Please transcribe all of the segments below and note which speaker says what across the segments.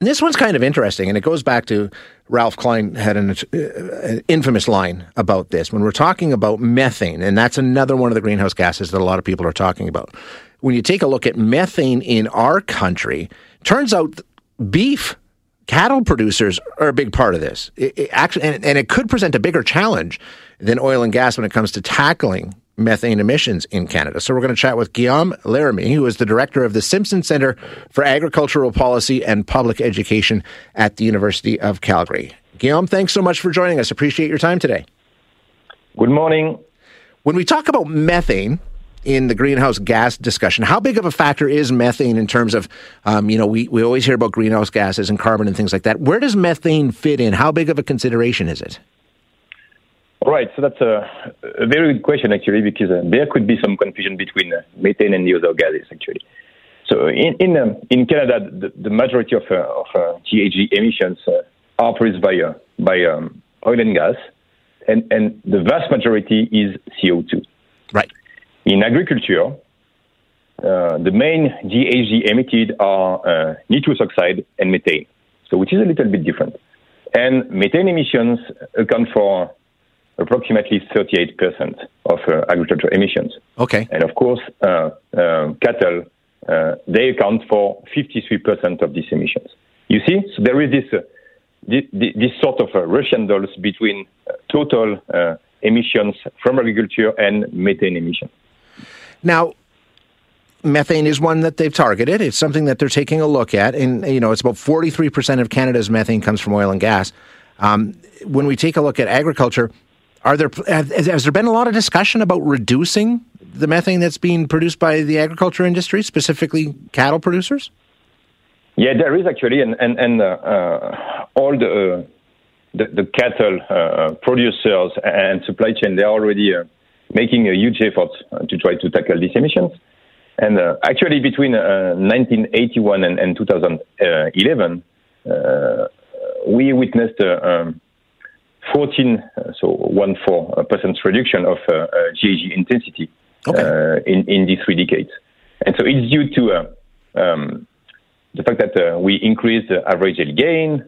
Speaker 1: And this one's kind of interesting, and it goes back to Ralph Klein had an, uh, an, infamous line about this when we're talking about methane, and that's another one of the greenhouse gases that a lot of people are talking about. When you take a look at methane in our country, turns out beef cattle producers are a big part of this. It, it actually, and, and it could present a bigger challenge than oil and gas when it comes to tackling methane emissions in Canada. So we're going to chat with Guillaume Lhermie, who is the director of the Simpson Centre for Agricultural Policy and Public Education at the University of Calgary. Guillaume, thanks so much for joining us. Appreciate your time today.
Speaker 2: Good morning.
Speaker 1: When we talk about methane, in the greenhouse gas discussion. How big of a factor is methane in terms of, um, you know, we, we always hear about greenhouse gases and carbon and things like that. Where does methane fit in? How big of a consideration is it?
Speaker 2: Right. So that's a, a very good question, actually, because uh, there could be some confusion between uh, methane and the other gases, actually. So in in, um, in Canada, the, the majority of, uh, of uh, GHG emissions uh, are produced by uh, by um, oil and gas, and and the vast majority is CO2.
Speaker 1: Right.
Speaker 2: In agriculture, the main GHG emitted are nitrous oxide and methane, so which is a little bit different. And methane emissions account for approximately 38% of uh, agricultural emissions.
Speaker 1: Okay.
Speaker 2: And of course, uh, uh, cattle, uh, they account for 53% of these emissions. You see, so there is this, uh, this, this, sort of Russian dolls between uh, total emissions from agriculture and methane emissions.
Speaker 1: Now, methane is one that they've targeted. It's something that they're taking a look at. And, you know, it's about 43% of Canada's methane comes from oil and gas. Um, when we take a look at agriculture, are there has, there been a lot of discussion about reducing the methane that's being produced by the agriculture industry, specifically cattle producers?
Speaker 2: Yeah, there is actually, and and, and uh, uh, all the, uh, the, the cattle uh, producers and supply chain they are already uh, making a huge effort uh, to try to tackle these emissions. And actually, between 1981 and, and 2011, we witnessed um, 14, uh, so one four uh, percent reduction of uh, GHG intensity okay. in in these three decades, and so it's due to um, the fact that we increased the average yield gain,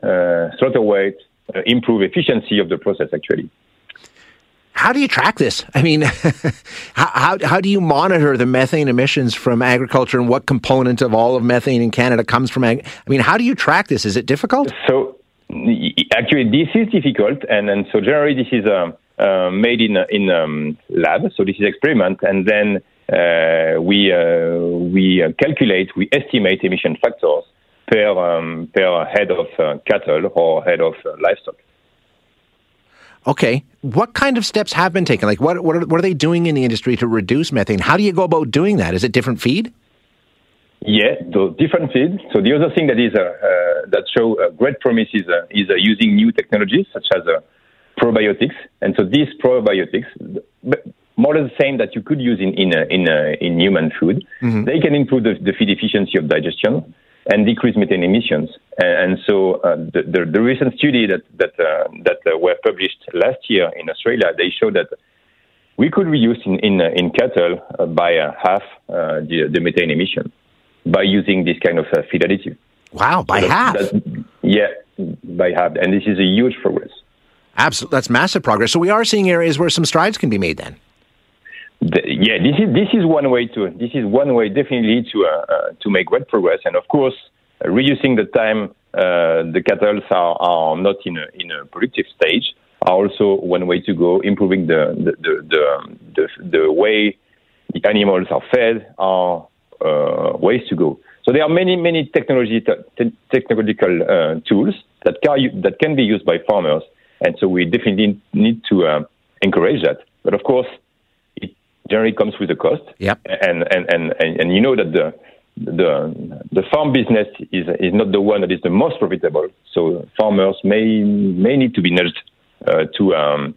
Speaker 2: slaughter weight, improve efficiency of the process actually
Speaker 1: how do you track this? I mean, how, how, how do you monitor the methane emissions from agriculture and what component of all of methane in Canada comes from ag? I mean, how do you track this? Is it difficult?
Speaker 2: So Actually, this is difficult, and, and so generally this is uh, uh, made in in um, lab. So this is experiment, and then uh, we uh, we calculate, we estimate emission factors per um, per head of uh, cattle or head of uh, livestock.
Speaker 1: Okay, what kind of steps have been taken? Like, what what are, what are they doing in the industry to reduce methane? How do you go about doing that? Is it different feed?
Speaker 2: Yeah, the different feed. So the other thing that is uh, uh, that show uh, great promise is uh, is uh, using new technologies such as uh, probiotics. And so these probiotics, more or less the same that you could use in in in, in human food, mm-hmm. they can improve the, the, feed efficiency of digestion and decrease methane emissions. And, and so the, the, the recent study that that that were published last year in Australia, they show that we could reduce in in, in cattle by half the, the methane emission by using this kind of uh, additive.
Speaker 1: Wow, by
Speaker 2: so
Speaker 1: half.
Speaker 2: yeah, by half, and this is a huge progress.
Speaker 1: Absolutely, that's massive progress. So we are seeing areas where some strides can be made. Then.
Speaker 2: The, yeah, this is this is one way to this is one way definitely to uh, uh, to make great progress, and of course, uh, reducing the time uh, the cattle are, are not in a in a productive stage are also one way to go. Improving the the the the, the, the way the animals are fed are uh, ways to go. So there are many, many technology te- technological uh, tools that can, that can be used by farmers, and so we definitely need to uh, encourage that. But of course, it generally comes with a cost.
Speaker 1: Yep.
Speaker 2: And, and, and, and, and you know that the the the farm business is is not the one that is the most profitable. So farmers may may need to be nudged uh, to um,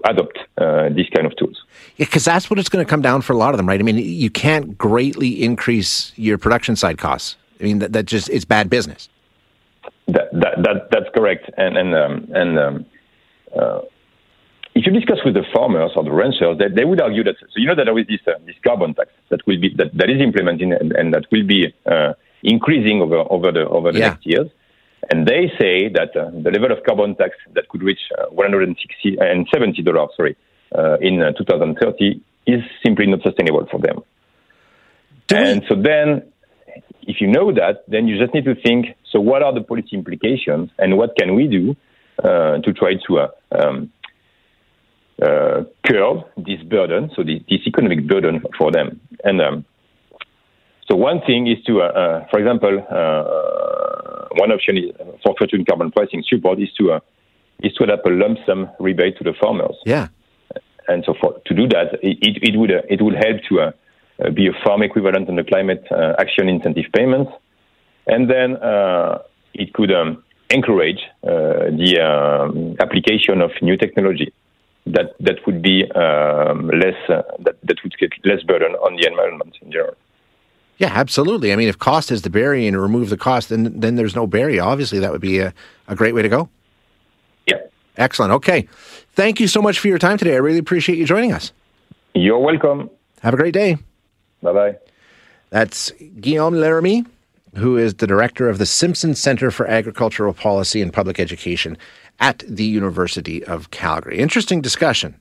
Speaker 2: to adopt uh, these kind of tools.
Speaker 1: Yeah, because that's what it's going to come down for a lot of them, right? I mean, you can't greatly increase your production side costs. I mean, that, that just it's bad business.
Speaker 2: That, that, that that's correct, and and um, and um, uh, if you discuss with the farmers or the ranchers, they, they would argue that so you know that there is this uh, this carbon tax that will be that, that is implemented and, and that will be uh, increasing over over the over the yeah. next years. And they say that uh, the level of carbon tax that could reach uh, 160 and 70 dollars, sorry, uh, in uh, 2030 is simply not sustainable for them. Do and we- so then, if you know that, then you just need to think: so what are the policy implications, and what can we do uh, to try to uh, um, curb this burden, so this, this, economic burden for them? And um, so one thing is to, for example one option is, for fortune carbon pricing support is to uh, is to adapt a lump sum rebate to the farmers.
Speaker 1: Yeah.
Speaker 2: And so for to do that, it, it would uh, it would help to uh, uh, be a farm equivalent on the climate uh, action incentive payments, and then uh, it could um, encourage the um, application of new technology that that would be um, less that that would get less burden on the environment in general.
Speaker 1: Yeah, absolutely. I mean, if cost is the barrier and remove the cost, then then there's no barrier. Obviously, that would be a, a great way to go.
Speaker 2: Yeah.
Speaker 1: Excellent. Okay. Thank you so much for your time today. I really appreciate you joining us.
Speaker 2: You're welcome.
Speaker 1: Have a great day.
Speaker 2: Bye bye.
Speaker 1: That's Guillaume Lhermie, who is the director of the Simpson Center for Agricultural Policy and Public Education at the University of Calgary. Interesting discussion.